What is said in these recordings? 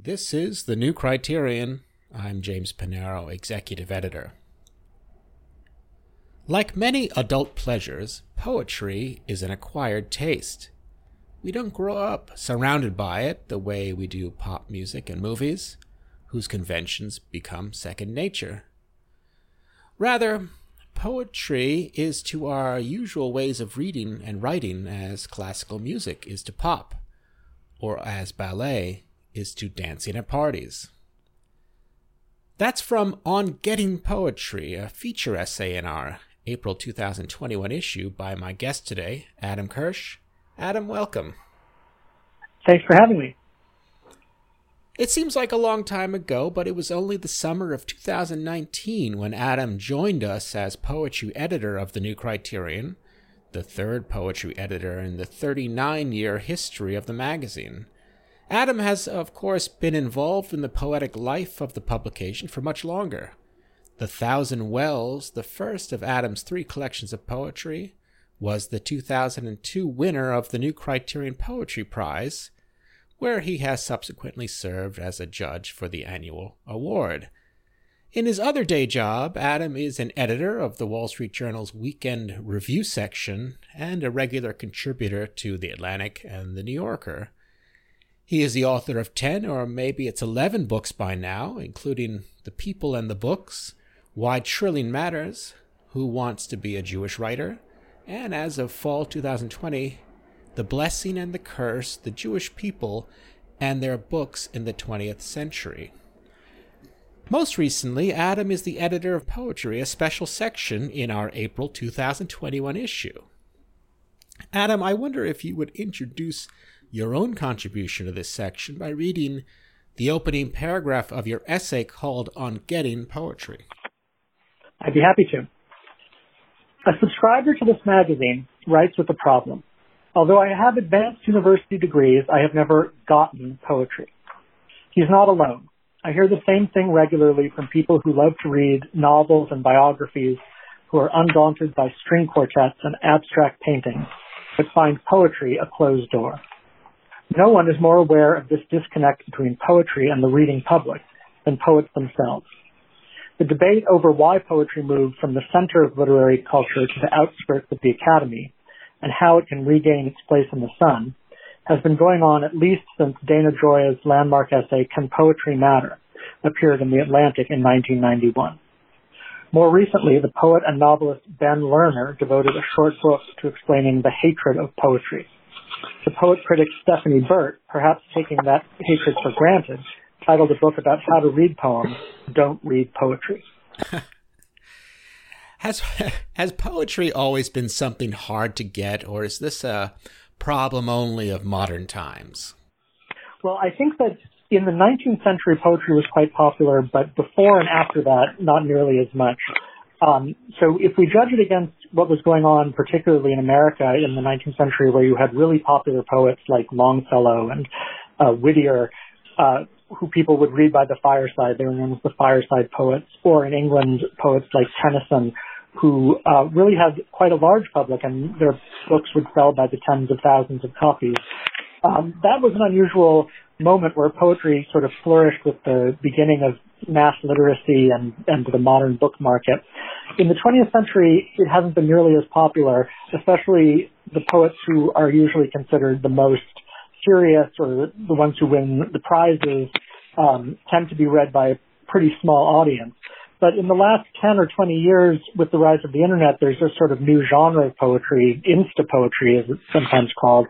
This is The New Criterion. I'm James Panero, Executive Editor. Like many adult pleasures, poetry is an acquired taste. We don't grow up surrounded by it the way we do pop music and movies, whose conventions become second nature. Rather, poetry is to our usual ways of reading and writing as classical music is to pop, or as ballet is to dancing at parties. That's from On Getting Poetry, a feature essay in our April 2021 issue by my guest today, Adam Kirsch. Adam, welcome. Thanks for having me. It seems like a long time ago, but it was only the summer of 2019 when Adam joined us as poetry editor of the New Criterion, the third poetry editor in the 39 year history of the magazine. Adam has, of course, been involved in the poetic life of the publication for much longer. The Thousand Wells, the first of Adam's three collections of poetry, was the 2002 winner of the New Criterion Poetry Prize, where he has subsequently served as a judge for the annual award. In his other day job, Adam is an editor of the Wall Street Journal's weekend review section and a regular contributor to The Atlantic and The New Yorker. He is the author of 10 or maybe it's 11 books by now, including The People and the Books, Why Trilling Matters, Who Wants to Be a Jewish Writer, and as of fall 2020, The Blessing and the Curse, The Jewish People, and Their Books in the 20th Century. Most recently, Adam is the editor of Poetry, a special section in our April 2021 issue. Adam, I wonder if you would introduce your own contribution to this section by reading the opening paragraph of your essay called On Getting Poetry. I'd be happy to. A subscriber to this magazine writes with a problem. Although I have advanced university degrees, I have never gotten poetry. He's not alone. I hear the same thing regularly from people who love to read novels and biographies who are undaunted by string quartets and abstract paintings, but find poetry a closed door. No one is more aware of this disconnect between poetry and the reading public than poets themselves. The debate over why poetry moved from the center of literary culture to the outskirts of the academy and how it can regain its place in the sun has been going on at least since Dana Gioia's landmark essay, Can Poetry Matter? appeared in The Atlantic in 1991. More recently, the poet and novelist Ben Lerner devoted a short book to explaining the hatred of poetry. The poet critic Stephanie Burt, perhaps taking that hatred for granted, titled a book about how to read poems, Don't Read Poetry. has has poetry always been something hard to get, or is this a problem only of modern times? Well, I think that in the 19th century, poetry was quite popular, but before and after that, not nearly as much. Um, so if we judge it against what was going on, particularly in America in the 19th century, where you had really popular poets like Longfellow and uh, Whittier, uh, who people would read by the fireside, they were known as the fireside poets, or in England, poets like Tennyson, who uh, really had quite a large public, and their books would sell by the tens of thousands of copies. Um, that was an unusual moment where poetry sort of flourished with the beginning of mass literacy and, and the modern book market. In the 20th century, it hasn't been nearly as popular, especially the poets who are usually considered the most serious or the ones who win the prizes um, tend to be read by a pretty small audience. But in the last 10 or 20 years, with the rise of the internet, there's this sort of new genre of poetry, insta poetry as it's sometimes called,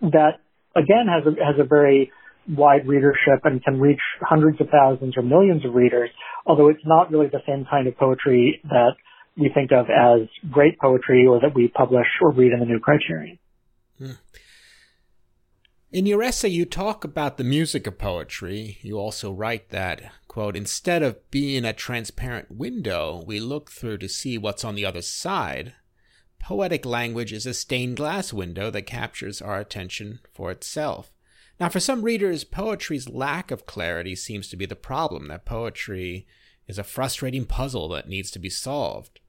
that again has a, has a very wide readership and can reach hundreds of thousands or millions of readers, although it's not really the same kind of poetry that we think of as great poetry or that we publish or read in the New Criterion. Hmm. In your essay, you talk about the music of poetry. You also write that, quote, instead of being a transparent window we look through to see what's on the other side, poetic language is a stained glass window that captures our attention for itself. Now, for some readers, poetry's lack of clarity seems to be the problem, that poetry is a frustrating puzzle that needs to be solved.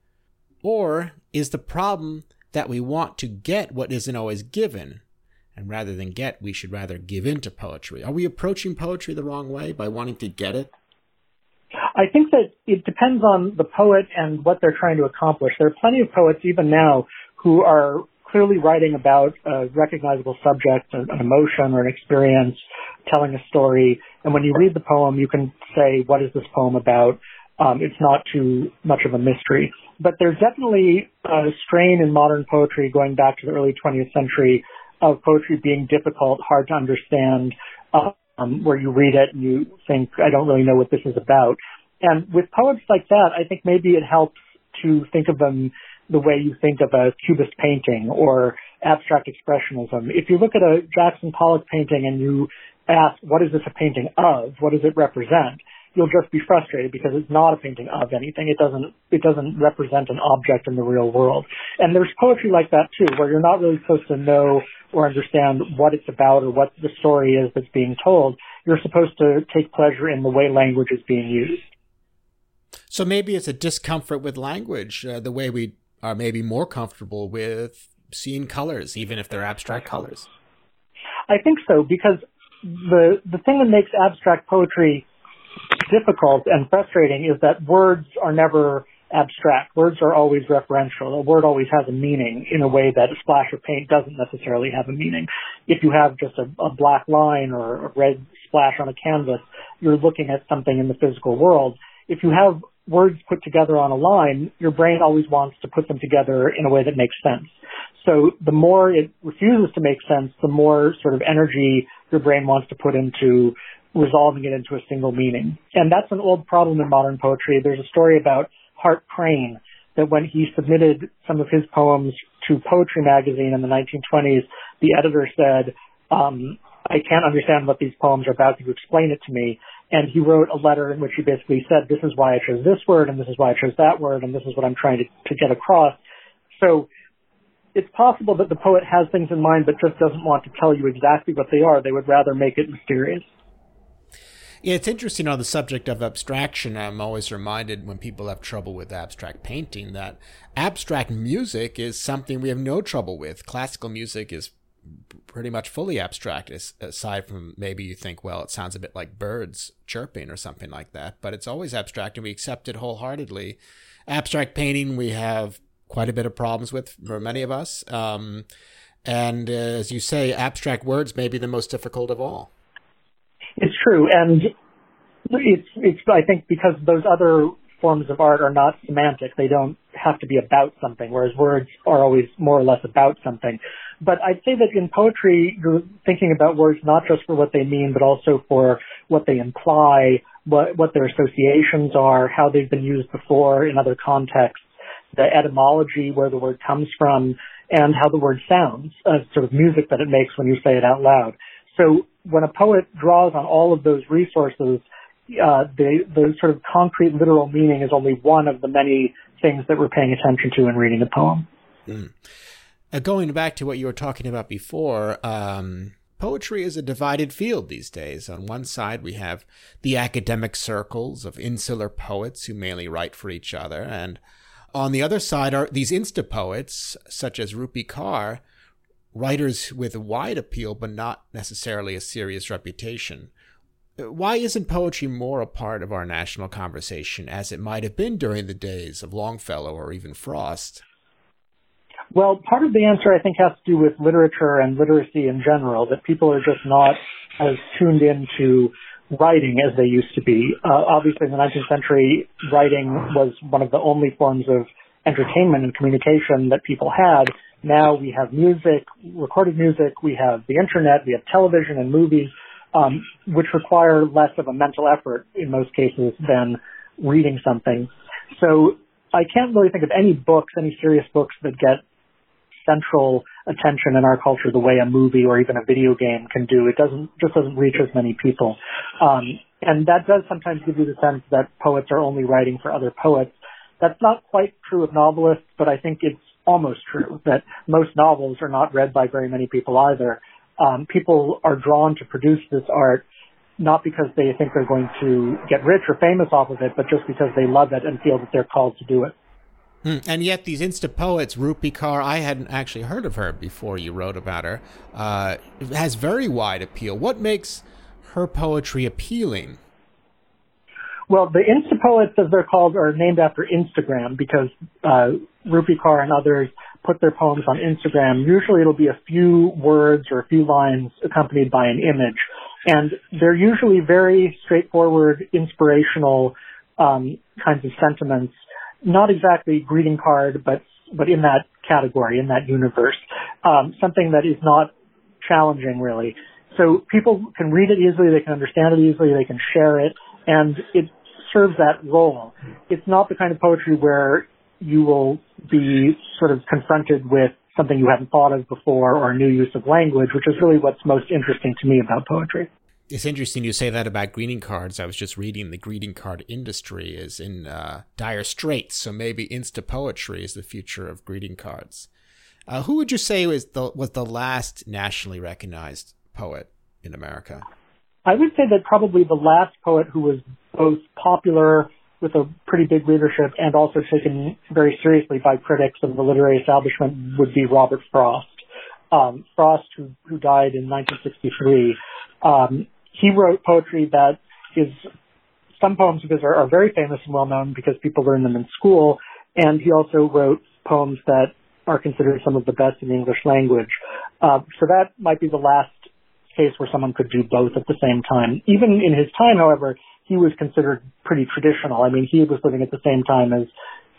Or is the problem that we want to get what isn't always given, And rather than get, we should rather give in to poetry. Are we approaching poetry the wrong way by wanting to get it? I think that it depends on the poet and what they're trying to accomplish. There are plenty of poets even now who are clearly writing about a recognizable subject, an emotion or an experience, telling a story. And when you read the poem, you can say, what is this poem about? Um, it's not too much of a mystery. But there's definitely a strain in modern poetry going back to the early 20th century of poetry being difficult, hard to understand, um, where you read it and you think, I don't really know what this is about. And with poets like that, I think maybe it helps to think of them the way you think of a cubist painting or abstract expressionism. If you look at a Jackson Pollock painting and you ask, what is this a painting of? What does it represent? You'll just be frustrated because it's not a painting of anything. It doesn't, it doesn't represent an object in the real world. And there's poetry like that too, where you're not really supposed to know or understand what it's about or what the story is that's being told. You're supposed to take pleasure in the way language is being used. So maybe it's a discomfort with language, uh, the way we are maybe more comfortable with seeing colors, even if they're abstract colors. I think so, because the the thing that makes abstract poetry difficult and frustrating is that words are never abstract. Words are always referential. A word always has a meaning in a way that a splash of paint doesn't necessarily have a meaning. If you have just a, a black line or a red splash on a canvas, you're looking at something in the physical world. If you have words put together on a line, your brain always wants to put them together in a way that makes sense. So the more it refuses to make sense, the more sort of energy your brain wants to put into resolving it into a single meaning. And that's an old problem in modern poetry. There's a story about Hart Crane that when he submitted some of his poems to Poetry Magazine in the 1920s, the editor said, um, I can't understand what these poems are about. You explain it to me? And he wrote a letter in which he basically said, this is why I chose this word, and this is why I chose that word, and this is what I'm trying to, to get across. So it's possible that the poet has things in mind, but just doesn't want to tell you exactly what they are. They would rather make it mysterious. Yeah, it's interesting on the subject of abstraction. I'm always reminded when people have trouble with abstract painting that abstract music is something we have no trouble with. Classical music is pretty much fully abstract, aside from maybe you think, well, it sounds a bit like birds chirping or something like that, but it's always abstract and we accept it wholeheartedly. Abstract painting, we have quite a bit of problems with for many of us. Um, and uh, as you say, abstract words may be the most difficult of all. It's true. And it's, it's, I think because those other forms of art are not semantic. They don't have to be about something, whereas words are always more or less about something. But I'd say that in poetry, you're thinking about words not just for what they mean, but also for what they imply, what, what their associations are, how they've been used before in other contexts, the etymology, where the word comes from, and how the word sounds, uh, sort of music that it makes when you say it out loud. So when a poet draws on all of those resources, uh, the, the sort of concrete literal meaning is only one of the many things that we're paying attention to in reading a poem. Mm. Uh, going back to what you were talking about before, um, poetry is a divided field these days. On one side, we have the academic circles of insular poets who mainly write for each other. And on the other side are these insta poets, such as Rupi Kaur, writers with wide appeal, but not necessarily a serious reputation. Why isn't poetry more a part of our national conversation as it might have been during the days of Longfellow or even Frost? Well, part of the answer I think has to do with literature and literacy in general, that people are just not as tuned into writing as they used to be. Uh, obviously, in the 19th century, writing was one of the only forms of entertainment and communication that people had. Now we have music, recorded music, we have the internet, we have television and movies um, which require less of a mental effort in most cases than reading something. So I can't really think of any books, any serious books that get central attention in our culture the way a movie or even a video game can do. It doesn't just doesn't reach as many people, um, and that does sometimes give you the sense that poets are only writing for other poets. That's not quite true of novelists, but I think it's almost true that most novels are not read by very many people either um, people are drawn to produce this art not because they think they're going to get rich or famous off of it, but just because they love it and feel that they're called to do it. Mm, and yet, these Insta poets, Rupi Kaur, I hadn't actually heard of her before you wrote about her, uh, has very wide appeal. What makes her poetry appealing? Well, the Insta poets, as they're called, are named after Instagram because uh, Rupi Kaur and others put their poems on Instagram. Usually, it'll be a few words or a few lines accompanied by an image, and they're usually very straightforward, inspirational um, kinds of sentiments not exactly greeting card, but but in that category, in that universe, um, something that is not challenging really. So people can read it easily, they can understand it easily, they can share it, and it serves that role. It's not the kind of poetry where you will be sort of confronted with something you haven't thought of before or a new use of language, which is really what's most interesting to me about poetry. It's interesting you say that about greeting cards. I was just reading the greeting card industry is in uh, dire straits, so maybe Insta poetry is the future of greeting cards. Uh, who would you say was the was the last nationally recognized poet in America? I would say that probably the last poet who was both popular with a pretty big readership and also taken very seriously by critics of the literary establishment would be Robert Frost. Um, Frost, who, who died in 1963, um, he wrote poetry that is some poems of his are, are very famous and well known because people learn them in school, and he also wrote poems that are considered some of the best in the English language. Uh, so that might be the last case where someone could do both at the same time. Even in his time, however, he was considered pretty traditional. I mean, he was living at the same time as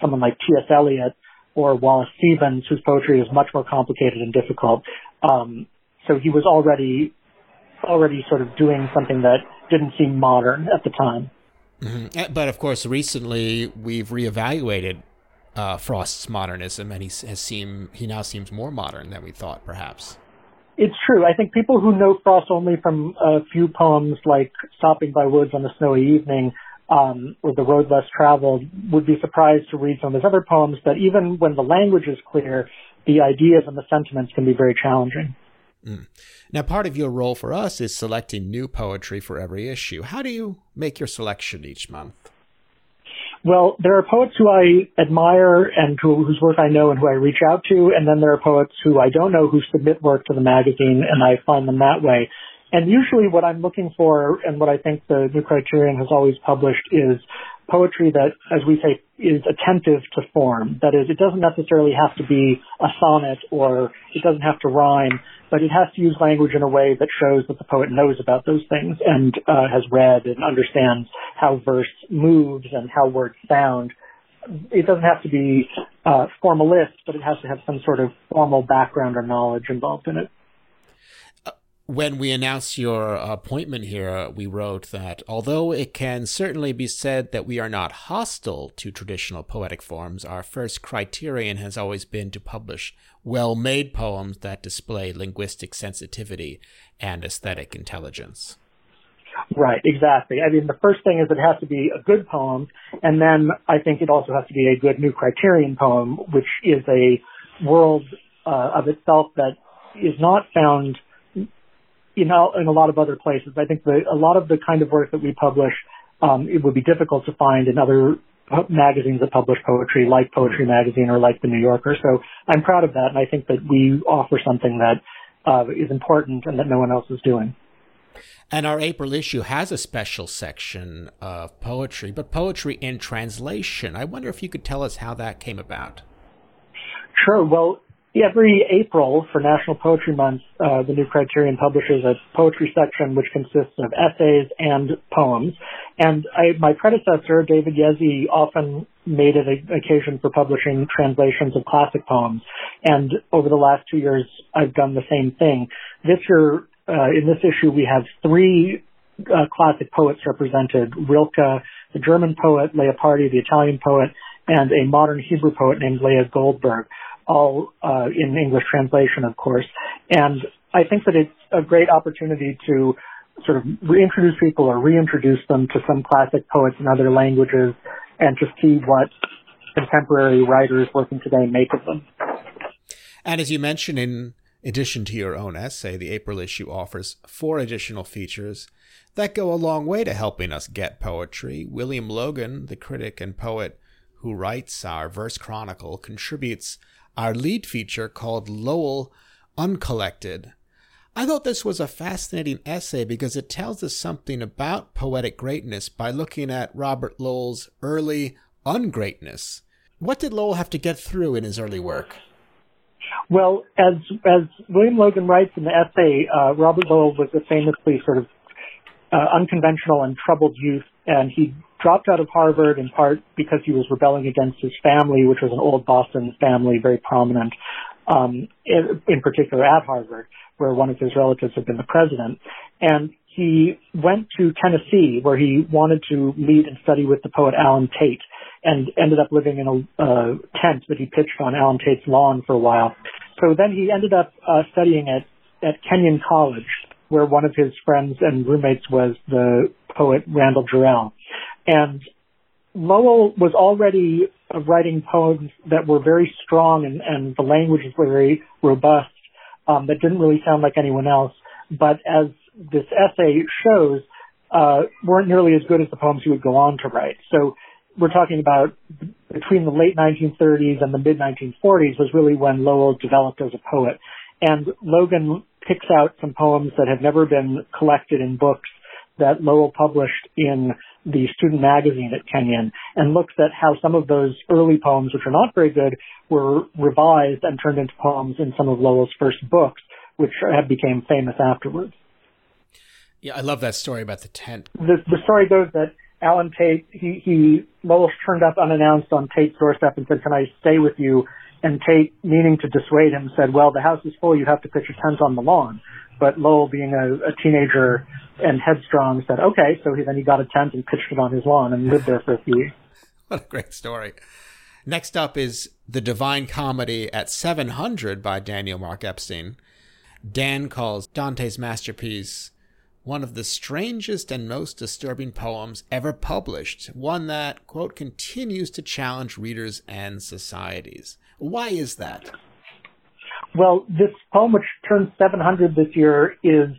someone like T.S. Eliot or Wallace Stevens, whose poetry is much more complicated and difficult. Um, so he was already already sort of doing something that didn't seem modern at the time. Mm-hmm. Eh, but of course, recently we've reevaluated uh, Frost's modernism, and he has seem he now seems more modern than we thought, perhaps. It's true. I think people who know Frost only from a few poems like "Stopping by Woods on a Snowy Evening" um, or "The Road Less Traveled" would be surprised to read some of his other poems. But even when the language is clear, the ideas and the sentiments can be very challenging. Mm. Now, part of your role for us is selecting new poetry for every issue. How do you make your selection each month? Well, there are poets who I admire and who, whose work I know and who I reach out to, and then there are poets who I don't know who submit work to the magazine, and I find them that way. And usually what I'm looking for and what I think the New Criterion has always published is poetry that, as we say, is attentive to form. That is, it doesn't necessarily have to be a sonnet or it doesn't have to rhyme, but it has to use language in a way that shows that the poet knows about those things and uh, has read and understands how verse moves and how words sound. It doesn't have to be uh, formalist, but it has to have some sort of formal background or knowledge involved in it when we announced your appointment here, we wrote that although it can certainly be said that we are not hostile to traditional poetic forms, our first criterion has always been to publish well made poems that display linguistic sensitivity and aesthetic intelligence. Right, exactly. I mean, the first thing is it has to be a good poem, and then I think it also has to be a good new criterion poem, which is a world uh, of itself that is not found you know, in a lot of other places. I think the, a lot of the kind of work that we publish, um, it would be difficult to find in other magazines that publish poetry, like Poetry Magazine or like the New Yorker. So I'm proud of that, and I think that we offer something that uh, is important and that no one else is doing. And our April issue has a special section of poetry, but poetry in translation. I wonder if you could tell us how that came about. Sure. Well, Every April for National Poetry Month, uh, the New Criterion publishes a poetry section which consists of essays and poems. And I, my predecessor, David Yezzi, often made it an occasion for publishing translations of classic poems. And over the last two years, I've done the same thing. This year, uh, in this issue, we have three uh, classic poets represented: Rilke, the German poet, Leopardi, the Italian poet, and a modern Hebrew poet named Leah Goldberg all uh, in English translation, of course. And I think that it's a great opportunity to sort of reintroduce people or reintroduce them to some classic poets in other languages and to see what contemporary writers working today make of them. And as you mentioned, in addition to your own essay, the April issue offers four additional features that go a long way to helping us get poetry. William Logan, the critic and poet who writes our verse chronicle, contributes our lead feature called Lowell Uncollected. I thought this was a fascinating essay because it tells us something about poetic greatness by looking at Robert Lowell's early ungreatness. What did Lowell have to get through in his early work? Well, as as William Logan writes in the essay, uh, Robert Lowell was a famously sort of uh, unconventional and troubled youth, and he dropped out of Harvard in part because he was rebelling against his family, which was an old Boston family, very prominent, um, in, in particular at Harvard, where one of his relatives had been the president. And he went to Tennessee, where he wanted to meet and study with the poet Allen Tate, and ended up living in a uh, tent that he pitched on Allen Tate's lawn for a while. So then he ended up uh, studying at at Kenyon College, where one of his friends and roommates was the poet Randall Jarrell. And Lowell was already writing poems that were very strong and, and the language was very robust, um, that didn't really sound like anyone else. But as this essay shows, uh, weren't nearly as good as the poems he would go on to write. So we're talking about between the late 1930s and the mid 1940s was really when Lowell developed as a poet. And Logan picks out some poems that have never been collected in books that Lowell published in the student magazine at Kenyon and looks at how some of those early poems, which are not very good, were revised and turned into poems in some of Lowell's first books, which have became famous afterwards. Yeah, I love that story about the tent. The, the story goes that Allen Tate, he, he, Lowell turned up unannounced on Tate's doorstep and said, can I stay with you? And Tate, meaning to dissuade him, said, well, the house is full. You have to pitch a tent on the lawn. But Lowell, being a, a teenager and headstrong, said, okay. So he, then he got a tent and pitched it on his lawn and lived there for a few what a great story. Next up is The Divine Comedy at 700 by Daniel Mark Epstein. Dan calls Dante's masterpiece one of the strangest and most disturbing poems ever published, one that, quote, continues to challenge readers and societies. Why is that? Well, this poem, which turns 700 this year, is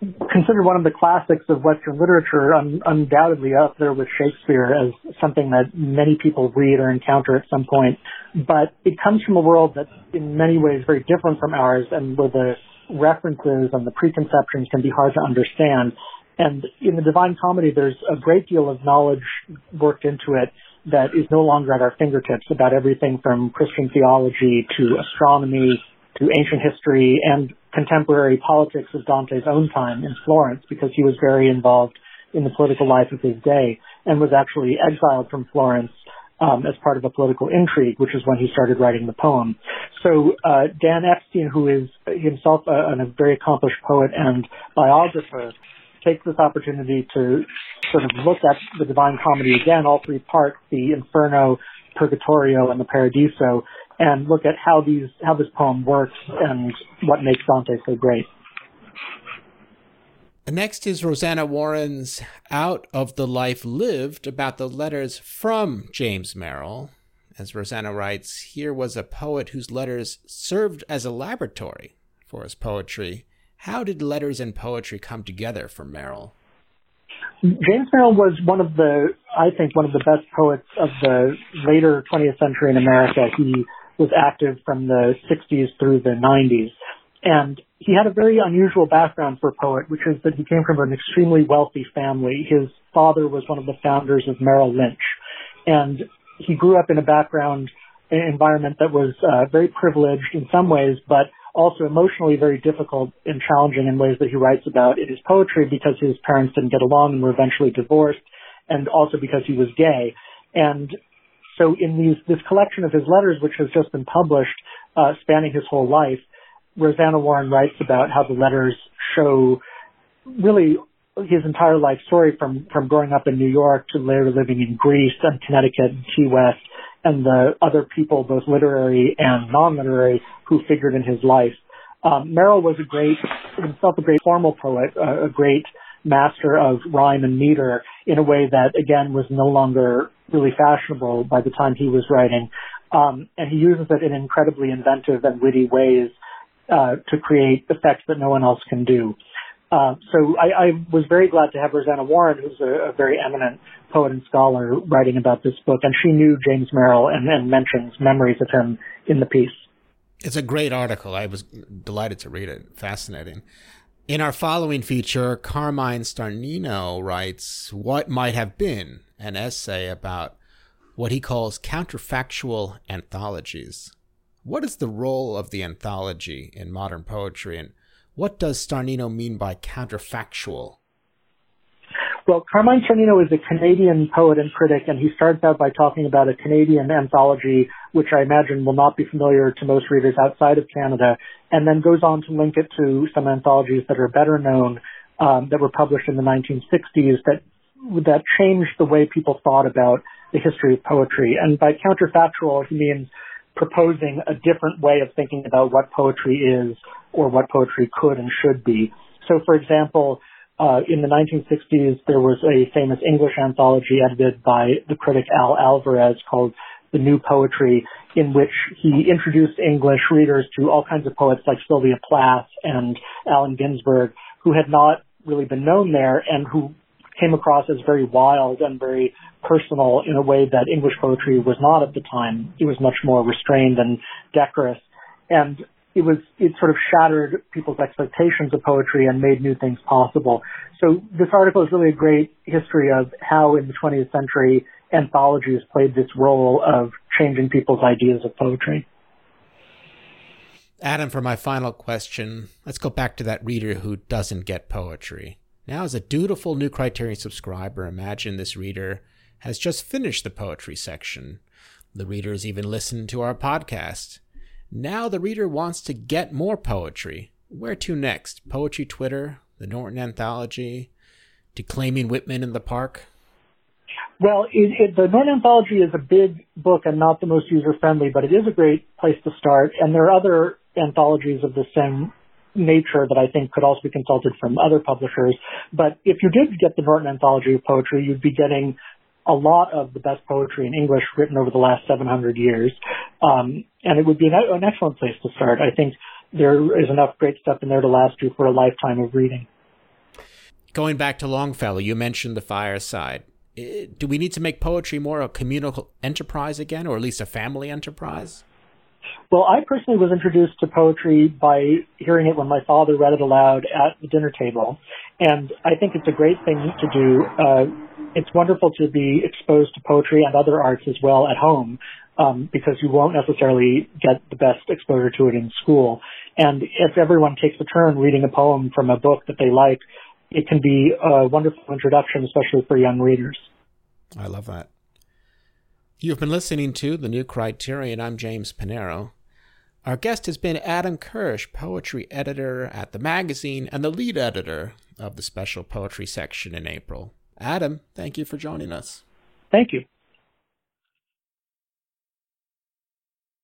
considered one of the classics of Western literature, un- undoubtedly up there with Shakespeare as something that many people read or encounter at some point. But it comes from a world that's in many ways very different from ours and where the references and the preconceptions can be hard to understand. And in the Divine Comedy, there's a great deal of knowledge worked into it that is no longer at our fingertips about everything from Christian theology to astronomy to ancient history and contemporary politics of Dante's own time in Florence because he was very involved in the political life of his day and was actually exiled from Florence um, as part of a political intrigue, which is when he started writing the poem. So uh, Dan Epstein, who is himself a, a very accomplished poet and biographer, takes this opportunity to sort of look at the Divine Comedy again, all three parts, the Inferno, Purgatorio, and the Paradiso, and look at how these how this poem works and what makes Dante so great. Next is Rosanna Warren's Out of the Life Lived about the letters from James Merrill. As Rosanna writes, here was a poet whose letters served as a laboratory for his poetry. How did letters and poetry come together for Merrill? James Merrill was one of the, I think, one of the best poets of the later 20th century in America. He was active from the 60s through the 90s. And he had a very unusual background for a poet, which is that he came from an extremely wealthy family. His father was one of the founders of Merrill Lynch. And he grew up in a background an environment that was uh, very privileged in some ways, but also emotionally very difficult and challenging in ways that he writes about in his poetry because his parents didn't get along and were eventually divorced, and also because he was gay. And so in these, this collection of his letters, which has just been published, uh, spanning his whole life, Rosanna Warren writes about how the letters show really his entire life story from, from growing up in New York to later living in Greece and Connecticut and Key West and the other people, both literary and non-literary, who figured in his life. Um, Merrill was a great, himself a great formal poet, uh, a great master of rhyme and meter in a way that again was no longer really fashionable by the time he was writing. Um, and he uses it in incredibly inventive and witty ways uh, to create effects that no one else can do. Uh, so I, I, was very glad to have Rosanna Warren, who's a, a, very eminent poet and scholar, writing about this book, and she knew James Merrill and, and mentions memories of him in the piece. It's a great article. I was delighted to read it. Fascinating. In our following feature, Carmine Starnino writes What Might Have Been, an essay about what he calls counterfactual anthologies. What is the role of the anthology in modern poetry, and what does Starnino mean by counterfactual? Well, Carmine Starnino is a Canadian poet and critic, and he starts out by talking about a Canadian anthology, which I imagine will not be familiar to most readers outside of Canada, and then goes on to link it to some anthologies that are better known, um, that were published in the 1960s that that changed the way people thought about the history of poetry. And by counterfactual, he means proposing a different way of thinking about what poetry is or what poetry could and should be. So, for example, uh, in the 1960s, there was a famous English anthology edited by the critic Al Alvarez called The New Poetry, in which he introduced English readers to all kinds of poets like Sylvia Plath and Allen Ginsberg, who had not really been known there and who came across as very wild and very personal in a way that English poetry was not at the time. It was much more restrained and decorous. And it was, it sort of shattered people's expectations of poetry and made new things possible. So this article is really a great history of how in the 20th century anthologies played this role of changing people's ideas of poetry. Adam, for my final question, let's go back to that reader who doesn't get poetry. Now, as a dutiful New Criterion subscriber, imagine this reader has just finished the poetry section. The reader has even listened to our podcast. Now the reader wants to get more poetry. Where to next? Poetry Twitter, the Norton Anthology, Declaiming Whitman in the Park? Well, it, it, the Norton Anthology is a big book and not the most user friendly, but it is a great place to start. And there are other anthologies of the same nature that I think could also be consulted from other publishers. But if you did get the Norton Anthology of Poetry, you'd be getting a lot of the best poetry in English written over the last 700 years. Um, and it would be an, an excellent place to start. I think there is enough great stuff in there to last you for a lifetime of reading. Going back to Longfellow, you mentioned the fireside. Do we need to make poetry more a communal enterprise again, or at least a family enterprise? Well, I personally was introduced to poetry by hearing it when my father read it aloud at the dinner table. And I think it's a great thing to do. Uh, it's wonderful to be exposed to poetry and other arts as well at home um, because you won't necessarily get the best exposure to it in school. And if everyone takes a turn reading a poem from a book that they like, it can be a wonderful introduction, especially for young readers. I love that. You've been listening to The New Criterion. I'm James Panero. Our guest has been Adam Kirsch, poetry editor at the magazine and the lead editor of the special poetry section in April. Adam, thank you for joining us. Thank you.